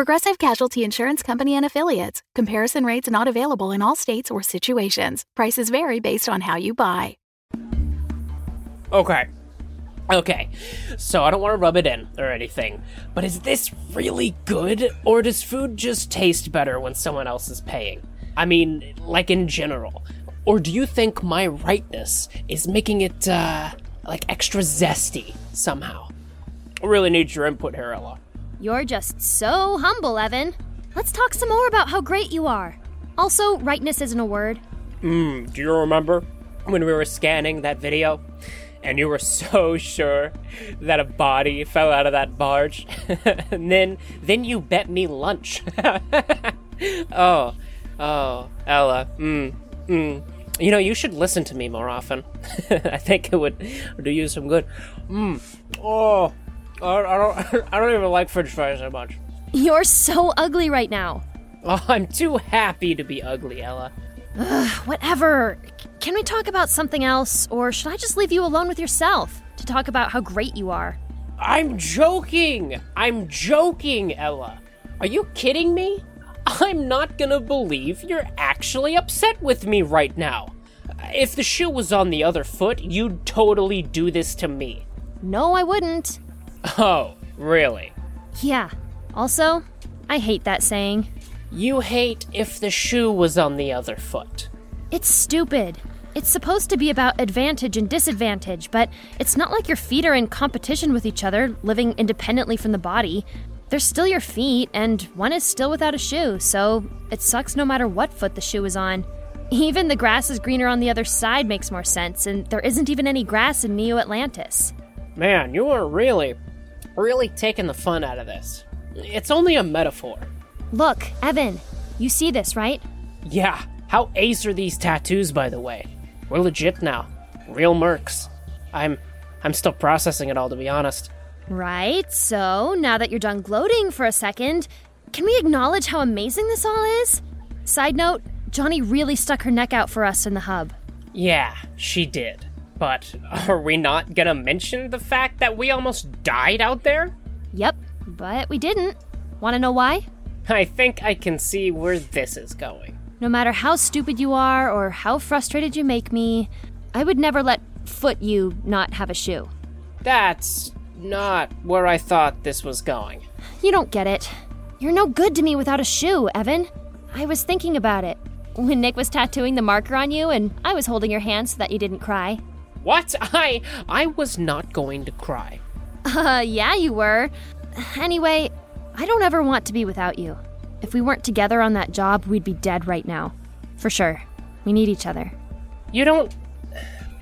Progressive Casualty Insurance Company and Affiliates. Comparison rates not available in all states or situations. Prices vary based on how you buy. Okay. Okay. So I don't want to rub it in or anything, but is this really good or does food just taste better when someone else is paying? I mean, like in general. Or do you think my rightness is making it uh like extra zesty somehow? I really need your input here, Ella. You're just so humble, Evan. Let's talk some more about how great you are. Also, rightness isn't a word. Hmm, do you remember when we were scanning that video? And you were so sure that a body fell out of that barge. and then then you bet me lunch. oh. Oh, Ella. Mm. Mm. You know, you should listen to me more often. I think it would do you some good. Mm. Oh. I I don't I don't even like french fries that much. You're so ugly right now. Oh, I'm too happy to be ugly, Ella. Whatever. Can we talk about something else, or should I just leave you alone with yourself to talk about how great you are? I'm joking! I'm joking, Ella. Are you kidding me? I'm not gonna believe you're actually upset with me right now. If the shoe was on the other foot, you'd totally do this to me. No, I wouldn't. Oh, really? Yeah. Also, I hate that saying. You hate if the shoe was on the other foot. It's stupid. It's supposed to be about advantage and disadvantage, but it's not like your feet are in competition with each other, living independently from the body. They're still your feet, and one is still without a shoe, so it sucks no matter what foot the shoe is on. Even the grass is greener on the other side makes more sense, and there isn't even any grass in Neo Atlantis. Man, you are really, really taking the fun out of this. It's only a metaphor. Look, Evan, you see this, right? Yeah, how ace are these tattoos, by the way? We're legit now. Real mercs. I'm I'm still processing it all to be honest. Right, so now that you're done gloating for a second, can we acknowledge how amazing this all is? Side note, Johnny really stuck her neck out for us in the hub. Yeah, she did. But are we not gonna mention the fact that we almost died out there? Yep, but we didn't. Want to know why? I think I can see where this is going. No matter how stupid you are or how frustrated you make me, I would never let foot you not have a shoe. That's not where I thought this was going. You don't get it. You're no good to me without a shoe, Evan. I was thinking about it. When Nick was tattooing the marker on you and I was holding your hand so that you didn't cry. What? I I was not going to cry. Uh, yeah, you were. Anyway, I don't ever want to be without you. If we weren't together on that job, we'd be dead right now. For sure. We need each other. You don't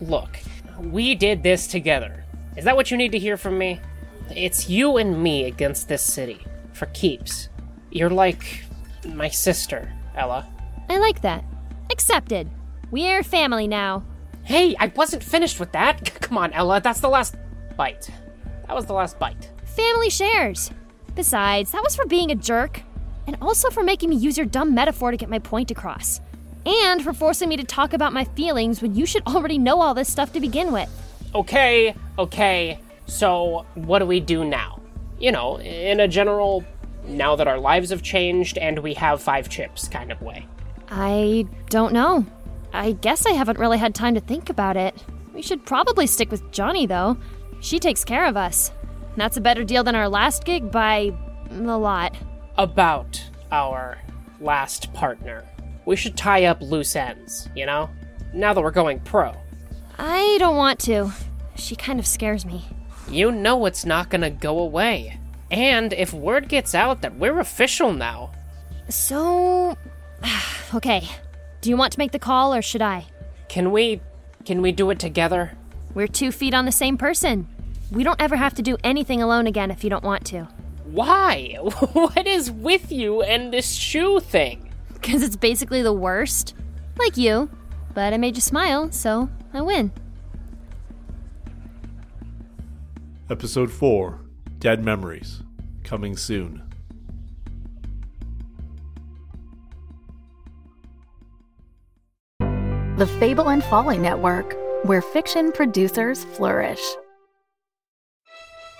Look, we did this together. Is that what you need to hear from me? It's you and me against this city. For keeps. You're like my sister, Ella. I like that. Accepted. We're family now. Hey, I wasn't finished with that. Come on, Ella, that's the last bite. That was the last bite. Family shares. Besides, that was for being a jerk. And also for making me use your dumb metaphor to get my point across. And for forcing me to talk about my feelings when you should already know all this stuff to begin with. Okay, okay. So, what do we do now? You know, in a general, now that our lives have changed and we have five chips kind of way. I don't know. I guess I haven't really had time to think about it. We should probably stick with Johnny, though. She takes care of us. That's a better deal than our last gig by a lot. About our last partner. We should tie up loose ends, you know? Now that we're going pro. I don't want to. She kind of scares me. You know it's not gonna go away. And if word gets out that we're official now, So. okay. Do you want to make the call or should I? can we can we do it together? We're two feet on the same person. We don't ever have to do anything alone again if you don't want to. Why? what is with you and this shoe thing? Because it's basically the worst. Like you, but I made you smile, so I win. Episode 4 Dead Memories. Coming soon. The Fable and Folly Network, where fiction producers flourish.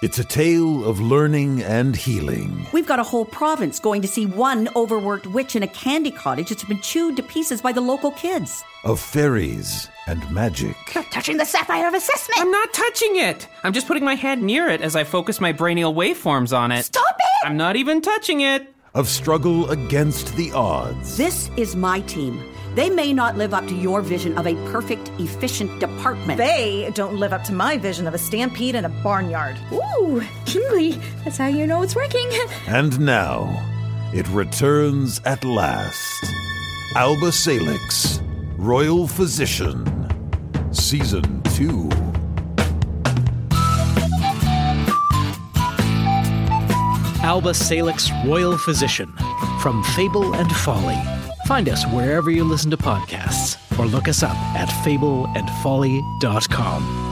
It's a tale of learning and healing. We've got a whole province going to see one overworked witch in a candy cottage that's been chewed to pieces by the local kids. Of fairies and magic. touching the sapphire of assessment. I'm not touching it. I'm just putting my hand near it as I focus my brainial waveforms on it. Stop it! I'm not even touching it. Of struggle against the odds. This is my team. They may not live up to your vision of a perfect, efficient department. They don't live up to my vision of a stampede in a barnyard. Ooh, Kinley, that's how you know it's working. And now, it returns at last. Alba Salix, Royal Physician, Season 2. Alba Salix Royal Physician from Fable and Folly. Find us wherever you listen to podcasts or look us up at fableandfolly.com.